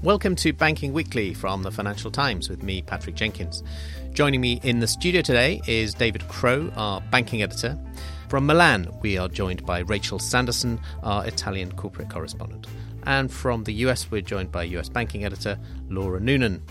Welcome to Banking Weekly from the Financial Times with me, Patrick Jenkins. Joining me in the studio today is David Crow, our banking editor. From Milan, we are joined by Rachel Sanderson, our Italian corporate correspondent. And from the US, we're joined by US banking editor Laura Noonan.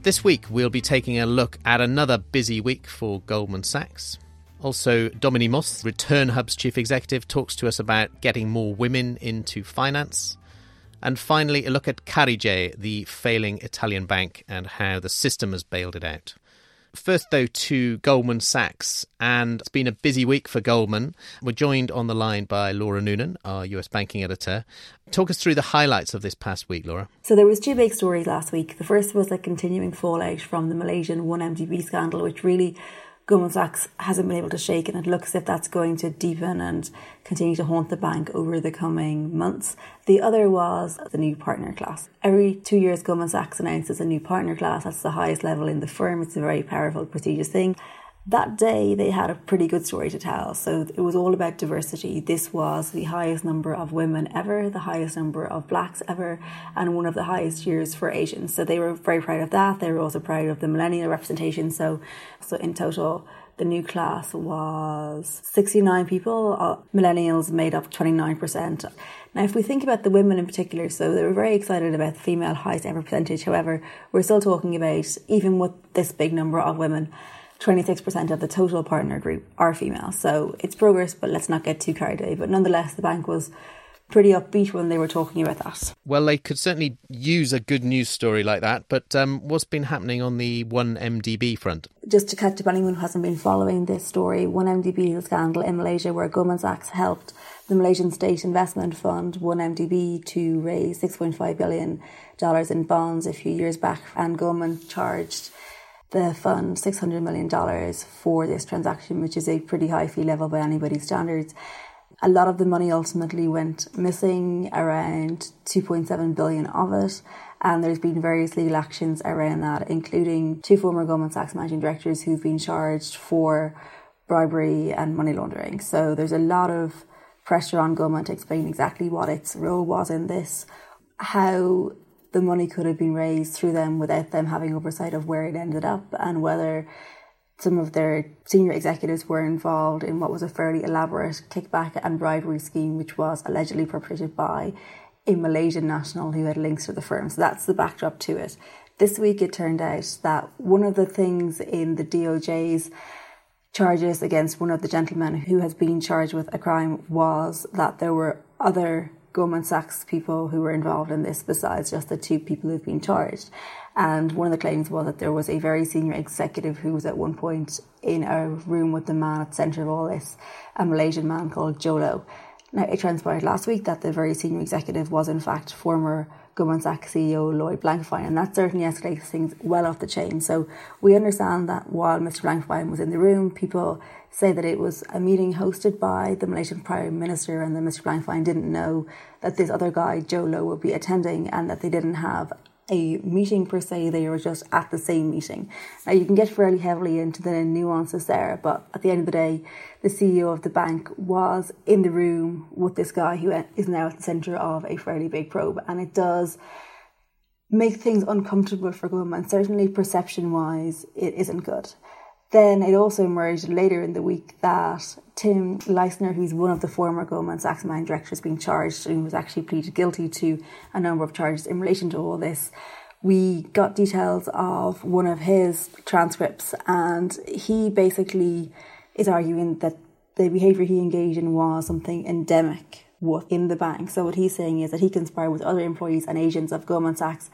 This week, we'll be taking a look at another busy week for Goldman Sachs. Also, Dominie Moss, Return Hub's chief executive, talks to us about getting more women into finance. And finally, a look at Carige, the failing Italian bank, and how the system has bailed it out. First, though, to Goldman Sachs, and it's been a busy week for Goldman. We're joined on the line by Laura Noonan, our US banking editor. Talk us through the highlights of this past week, Laura. So there was two big stories last week. The first was the continuing fallout from the Malaysian 1MDB scandal, which really Goldman Sachs hasn't been able to shake, and it looks as if that's going to deepen and continue to haunt the bank over the coming months. The other was the new partner class. Every two years, Goldman Sachs announces a new partner class. That's the highest level in the firm. It's a very powerful, prestigious thing that day they had a pretty good story to tell. So it was all about diversity. This was the highest number of women ever, the highest number of blacks ever, and one of the highest years for Asians. So they were very proud of that. They were also proud of the millennial representation. So, so in total, the new class was 69 people. Uh, millennials made up 29%. Now, if we think about the women in particular, so they were very excited about the female highest ever percentage. However, we're still talking about, even with this big number of women, 26% of the total partner group are female. So it's progress, but let's not get too carried away. But nonetheless, the bank was pretty upbeat when they were talking about that. Well, they could certainly use a good news story like that, but um, what's been happening on the 1MDB front? Just to catch up anyone who hasn't been following this story, 1MDB is a scandal in Malaysia where Goldman Sachs helped the Malaysian State Investment Fund, 1MDB, to raise $6.5 billion in bonds a few years back, and Goldman charged the fund $600 million for this transaction, which is a pretty high fee level by anybody's standards. A lot of the money ultimately went missing, around 2.7 billion of it. And there's been various legal actions around that, including two former Goldman Sachs managing directors who've been charged for bribery and money laundering. So there's a lot of pressure on Goldman to explain exactly what its role was in this, how the money could have been raised through them without them having oversight of where it ended up and whether some of their senior executives were involved in what was a fairly elaborate kickback and bribery scheme, which was allegedly perpetrated by a Malaysian national who had links to the firm. So that's the backdrop to it. This week it turned out that one of the things in the DOJ's charges against one of the gentlemen who has been charged with a crime was that there were other Goldman Sachs people who were involved in this besides just the two people who've been charged. And one of the claims was that there was a very senior executive who was at one point in a room with the man at the centre of all this, a Malaysian man called Jho Low. Now, it transpired last week that the very senior executive was in fact former Goldman Sachs CEO Lloyd Blankfein, and that certainly escalates things well off the chain. So we understand that while Mr. Blankfein was in the room, people say that it was a meeting hosted by the Malaysian Prime Minister and that Mr. Blankfein didn't know that this other guy, Jho Low, would be attending and that they didn't have a meeting per se, they were just at the same meeting. Now, you can get fairly heavily into the nuances there, but at the end of the day, the CEO of the bank was in the room with this guy who is now at the centre of a fairly big probe, and it does make things uncomfortable for Goldman. Certainly, perception wise, it isn't good. Then it also emerged later in the week that Tim Leissner, who's one of the former Goldman Sachs mine directors, being charged and was actually pleaded guilty to a number of charges in relation to all this. We got details of one of his transcripts, and he basically is arguing that the behaviour he engaged in was something endemic within the bank. So what he's saying is that he conspired with other employees and agents of Goldman Sachs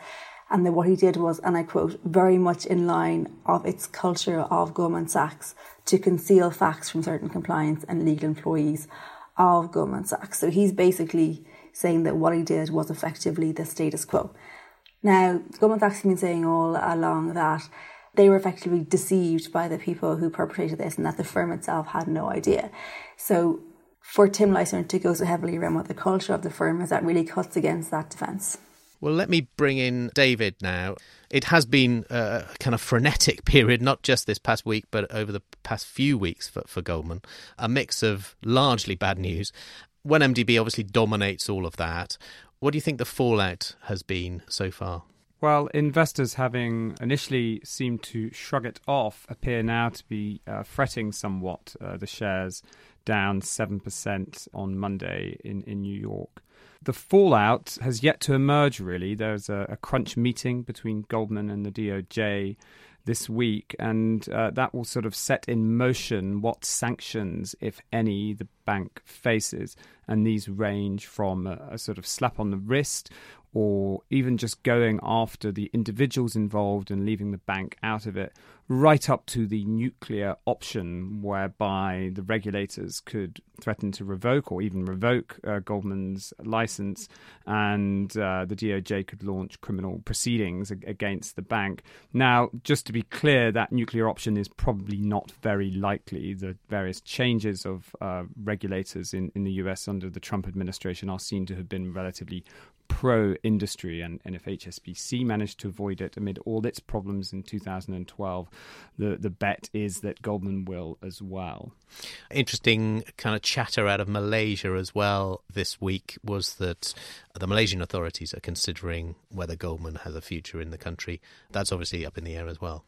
And what he did was, and I quote, very much in line of its culture of Goldman Sachs to conceal facts from certain compliance and legal employees of Goldman Sachs. So he's basically saying that what he did was effectively the status quo. Now, Goldman Sachs has been saying all along that they were effectively deceived by the people who perpetrated this and that the firm itself had no idea. So for Tim Leissner to go so heavily around the culture of the firm is, that really cuts against that defence. Well, let me bring in David now. It has been a kind of frenetic period, not just this past week, but over the past few weeks for, for Goldman. A mix of largely bad news. 1MDB obviously dominates all of that. What do you think the fallout has been so far? Well, investors, having initially seemed to shrug it off, appear now to be uh, fretting somewhat. Uh, the shares down 7% on Monday in, in New York. The fallout has yet to emerge, really. There's a, a crunch meeting between Goldman and the DOJ this week, and uh, that will sort of set in motion what sanctions, if any, the bank faces. And these range from a, a, sort of slap on the wrist or even just going after the individuals involved and leaving the bank out of it, right up to the nuclear option, whereby the regulators could threaten to revoke or even revoke uh, Goldman's license, and uh, the DOJ could launch criminal proceedings against the bank. Now, just to be clear, that nuclear option is probably not very likely. The various changes of uh, regulators in, in the US under the Trump administration are seen to have been relatively pro industry, and, and if HSBC managed to avoid it amid all its problems in 2012, the, the bet is that Goldman will as well. Interesting kind of chatter out of Malaysia as well this week was that the Malaysian authorities are considering whether Goldman has a future in the country. That's obviously up in the air as well.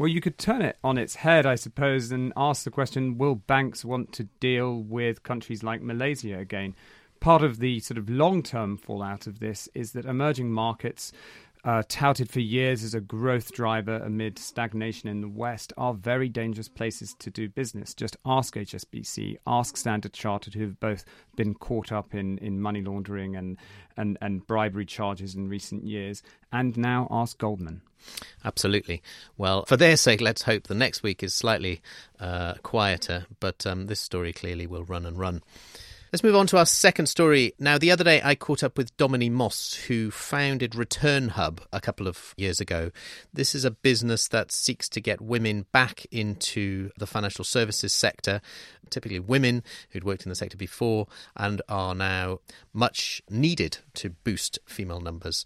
Well, you could turn it on its head, I suppose, and ask the question will banks want to deal with countries like Malaysia again? Part of the sort of long term fallout of this is that emerging markets. Uh, touted for years as a growth driver amid stagnation in the West, are very dangerous places to do business. Just ask HSBC, ask Standard Chartered, who have both been caught up in, in money laundering and, and, and bribery charges in recent years, and now ask Goldman. Absolutely. Well, for their sake, let's hope the next week is slightly uh, quieter, but um, this story clearly will run and run. Let's move on to our second story. Now, the other day I caught up with Dominie Moss, who founded Return Hub a couple of years ago. This is a business that seeks to get women back into the financial services sector, typically women who'd worked in the sector before and are now much needed to boost female numbers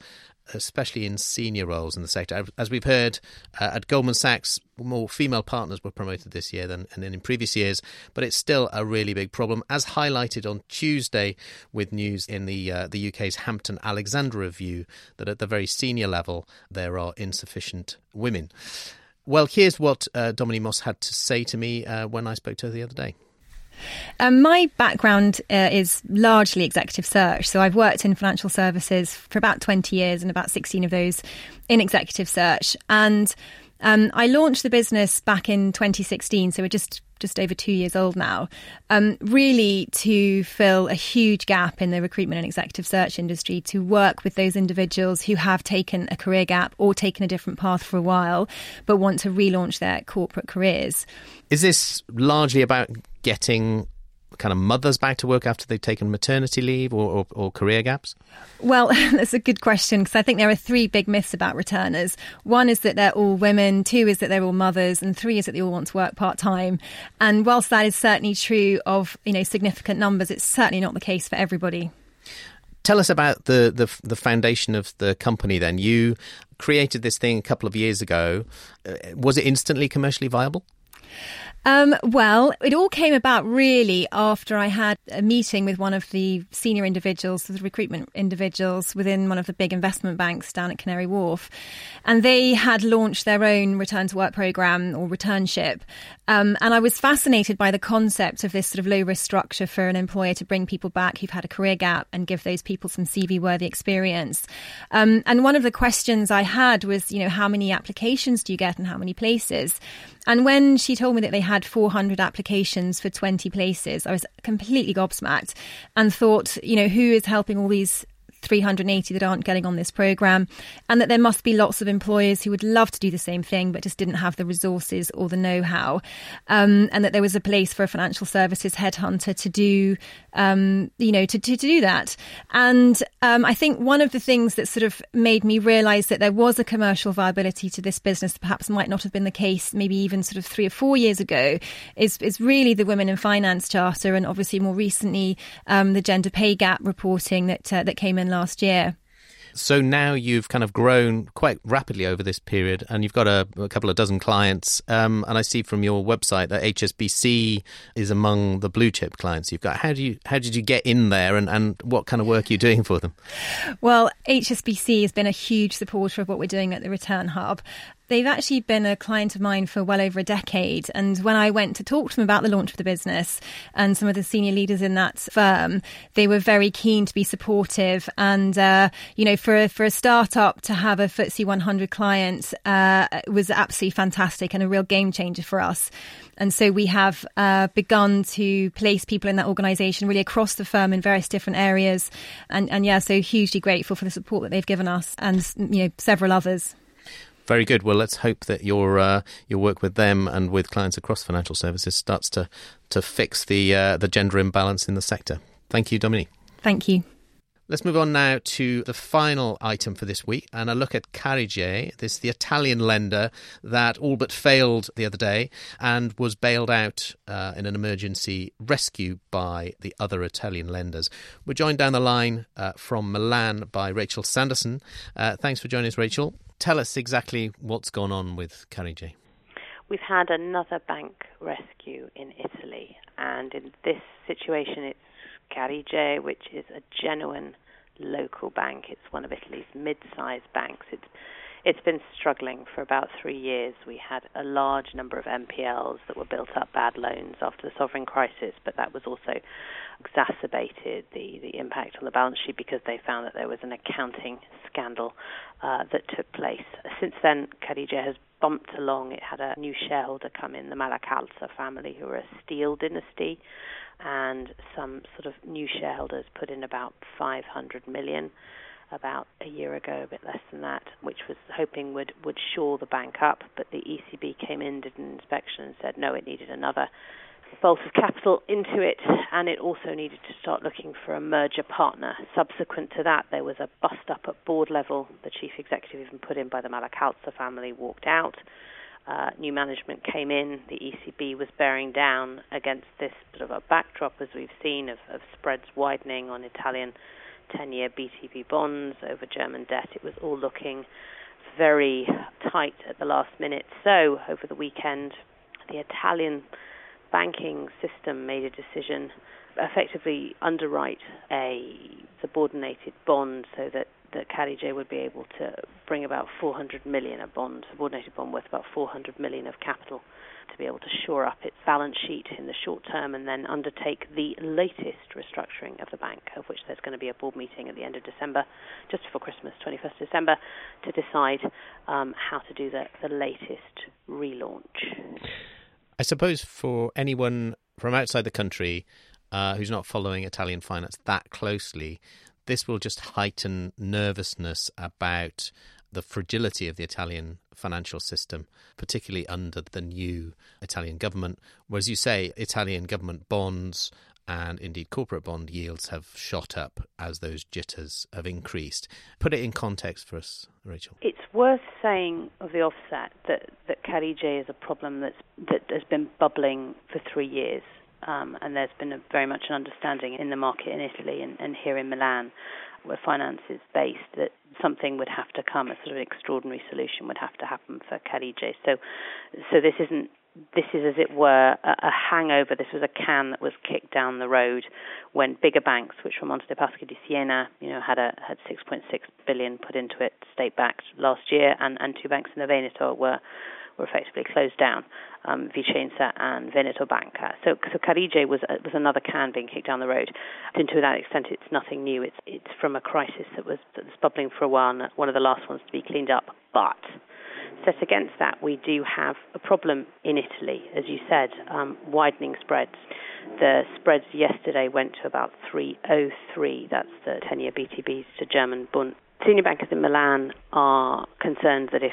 especially in senior roles in the sector. As we've heard uh, at Goldman Sachs, more female partners were promoted this year than, than in previous years, but it's still a really big problem, as highlighted on Tuesday with news in the uh, the UK's Hampton Alexander Review that at the very senior level there are insufficient women. Well, here's what uh, Dominie Moss had to say to me uh, when I spoke to her the other day. Um, my background uh, is largely executive search. So I've worked in financial services for about 20 years and about 16 of those in executive search. And um, I launched the business back in 2016, so we're just just over two years old now. Um, really, to fill a huge gap in the recruitment and executive search industry, to work with those individuals who have taken a career gap or taken a different path for a while, but want to relaunch their corporate careers. Is this largely about getting kind of mothers back to work after they've taken maternity leave or, or, or career gaps? Well, that's a good question because I think there are three big myths about returners. One is that they're all women, two is that they're all mothers, and three is that they all want to work part time. And whilst that is certainly true of you know significant numbers, it's certainly not the case for everybody. Tell us about the, the, the foundation of the company. Then you created this thing a couple of years ago. Uh, was it instantly commercially viable? Um, well, it all came about really after I had a meeting with one of the senior individuals, the recruitment individuals within one of the big investment banks down at Canary Wharf. And they had launched their own return to work program or returnship. Um, and I was fascinated by the concept of this sort of low risk structure for an employer to bring people back who've had a career gap and give those people some CV worthy experience. Um, and one of the questions I had was, you know, how many applications do you get and how many places? And when she told me that they had 400 applications for 20 places, I was completely gobsmacked and thought, you know, who is helping all these 380 that aren't getting on this program, and that there must be lots of employers who would love to do the same thing but just didn't have the resources or the know-how, um, and that there was a place for a financial services headhunter to do, um, you know, to, to, to do that. And um, I think one of the things that sort of made me realise that there was a commercial viability to this business, perhaps might not have been the case, maybe even sort of three or four years ago, is is really the Women in Finance Charter, and obviously more recently um, the gender pay gap reporting that uh, that came in last year. So now you've kind of grown quite rapidly over this period, and you've got a, a couple of dozen clients. Um, and I see from your website that HSBC is among the blue chip clients you've got. How do you how did you get in there, and, and what kind of work are you doing for them? Well, HSBC has been a huge supporter of what we're doing at the Return Hub. They've actually been a client of mine for well over a decade. And when I went to talk to them about the launch of the business and some of the senior leaders in that firm, they were very keen to be supportive. And, uh, you know, for a, for a startup to have a FTSE 100 client uh, was absolutely fantastic and a real game changer for us. And so we have uh, begun to place people in that organisation really across the firm in various different areas. And, and yeah, so hugely grateful for the support that they've given us and, you know, several others. Very good. Well, let's hope that your uh, your work with them and with clients across financial services starts to to fix the uh, the gender imbalance in the sector. Thank you, Dominie. Thank you. Let's move on now to the final item for this week and a look at Carige, this the Italian lender that all but failed the other day and was bailed out uh, in an emergency rescue by the other Italian lenders. We're joined down the line uh, from Milan by Rachel Sanderson. Uh, thanks for joining us, Rachel. Tell us exactly what's gone on with Carige. We've had another bank rescue in Italy, and in this situation, it's Carige, which is a genuine local bank. It's one of Italy's mid-sized banks. It's it's been struggling for about three years. We had a large number of NPLs that were built up bad loans after the sovereign crisis, but that was also exacerbated the, the impact on the balance sheet because they found that there was an accounting scandal uh, that took place. Since then, Carige has bumped along. It had a new shareholder come in, the Malacalza family, who are a steel dynasty and some sort of new shareholders put in about 500 million about a year ago, a bit less than that, which was hoping would would shore the bank up, but the ECB came in, did an inspection, and said no, it needed another bolt of capital into it, and it also needed to start looking for a merger partner. Subsequent to that, there was a bust up at board level. The chief executive, even put in by the Malacalza family, walked out uh, new management came in, the ECB was bearing down against this sort of a backdrop, as we've seen, of, of spreads widening on Italian 10 year BTP bonds over German debt. It was all looking very tight at the last minute. So, over the weekend, the Italian banking system made a decision effectively underwrite a subordinated bond so that that Carige would be able to bring about 400 million a bond, subordinated bond worth about 400 million of capital to be able to shore up its balance sheet in the short term and then undertake the latest restructuring of the bank, of which there's going to be a board meeting at the end of December, just before Christmas, 21st December, to decide um, how to do the, the latest relaunch. I suppose for anyone from outside the country uh, who's not following Italian finance that closely, this will just heighten nervousness about the fragility of the Italian financial system, particularly under the new Italian government. Whereas you say, Italian government bonds and indeed corporate bond yields have shot up as those jitters have increased. Put it in context for us, Rachel. It's worth saying of the offset that, that Carige is a problem that's, that has been bubbling for three years um, and there's been a, very much an understanding in the market in Italy and, and here in Milan, where finance is based, that something would have to come, a sort of extraordinary solution would have to happen for Carige. So, so this isn't this is, as it were, a, a, hangover. This was a can that was kicked down the road when bigger banks, which were Monte dei Paschi di Siena, you know, had a had 6.6 billion put into it, state backed last year, and, and two banks in the Veneto were were effectively closed down, um, Vicenza and Veneto Banca. So, so Carige was uh, was another can being kicked down the road. And to that extent, it's nothing new. It's it's from a crisis that was that was bubbling for a while, and one of the last ones to be cleaned up. But set against that, we do have a problem in Italy, as you said, um, widening spreads. The spreads yesterday went to about 303. That's the 10-year BTPs to German Bund. Senior bankers in Milan are concerned that if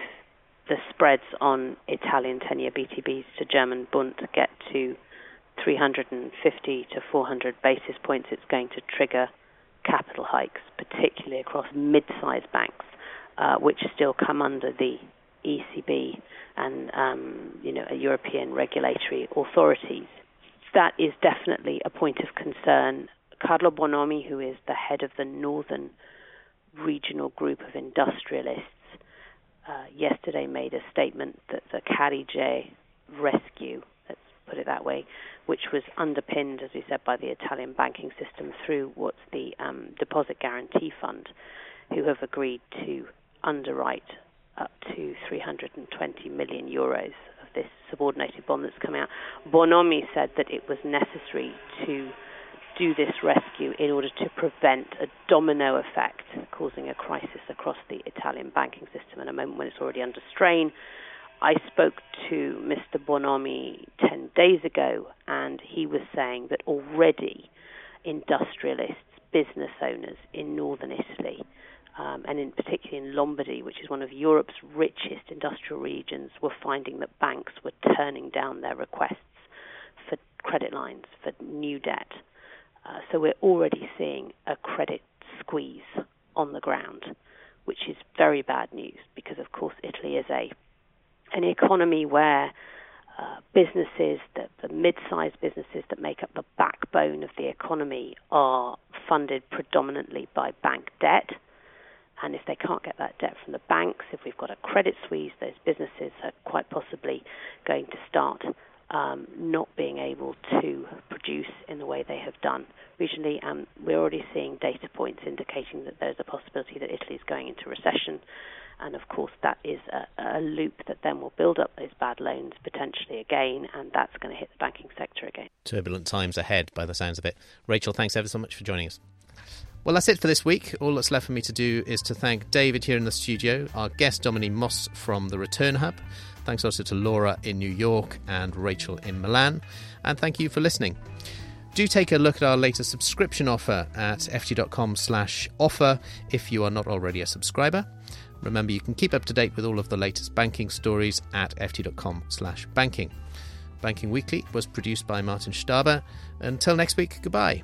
the spreads on Italian 10-year BTPs to German Bund get to 350 to 400 basis points, it's going to trigger capital hikes, particularly across mid-sized banks, uh, which still come under the ECB and um, you know European regulatory authorities. That is definitely a point of concern. Carlo Bonomi, who is the head of the Northern Regional Group of Industrialists, uh, yesterday made a statement that the Carige rescue, let's put it that way, which was underpinned, as we said, by the Italian banking system through what's the um, Deposit Guarantee Fund, who have agreed to underwrite up to 320 million euros of this subordinated bond that's coming out. Bonomi said that it was necessary to do this rescue in order to prevent a domino effect causing a crisis across the Italian banking system at a moment when it's already under strain. I spoke to Mr. Bonomi 10 days ago, and he was saying that already industrialists, business owners in northern Italy, um, and in particularly in Lombardy, which is one of Europe's richest industrial regions, were finding that banks were turning down their requests for credit lines, for new debt. Uh, so we're already seeing a credit squeeze on the ground, which is very bad news because, of course, Italy is a an economy where uh, businesses, the, the mid-sized businesses that make up the backbone of the economy, are funded predominantly by bank debt. And if they can't get that debt from the banks, if we've got a credit squeeze, those businesses are quite possibly going to start um, not being able to produce in the way they have done recently. And we're already seeing data points indicating that there's a possibility that Italy is going into recession. And of course, that is a, a loop that then will build up those bad loans potentially again, and that's going to hit the banking sector again. Turbulent times ahead, by the sounds of it. Rachel, thanks ever so much for joining us. Well, that's it for this week. All that's left for me to do is to thank David here in the studio, our guest Dominie Moss from the Return Hub. Thanks also to Laura in New York and Rachel in Milan. And thank you for listening. Do take a look at our latest subscription offer at ft.com slash offer if you are not already a subscriber. Remember, you can keep up to date with all of the latest banking stories at ft.com slash banking. Banking Weekly was produced by Martin Stabe. Until next week, goodbye.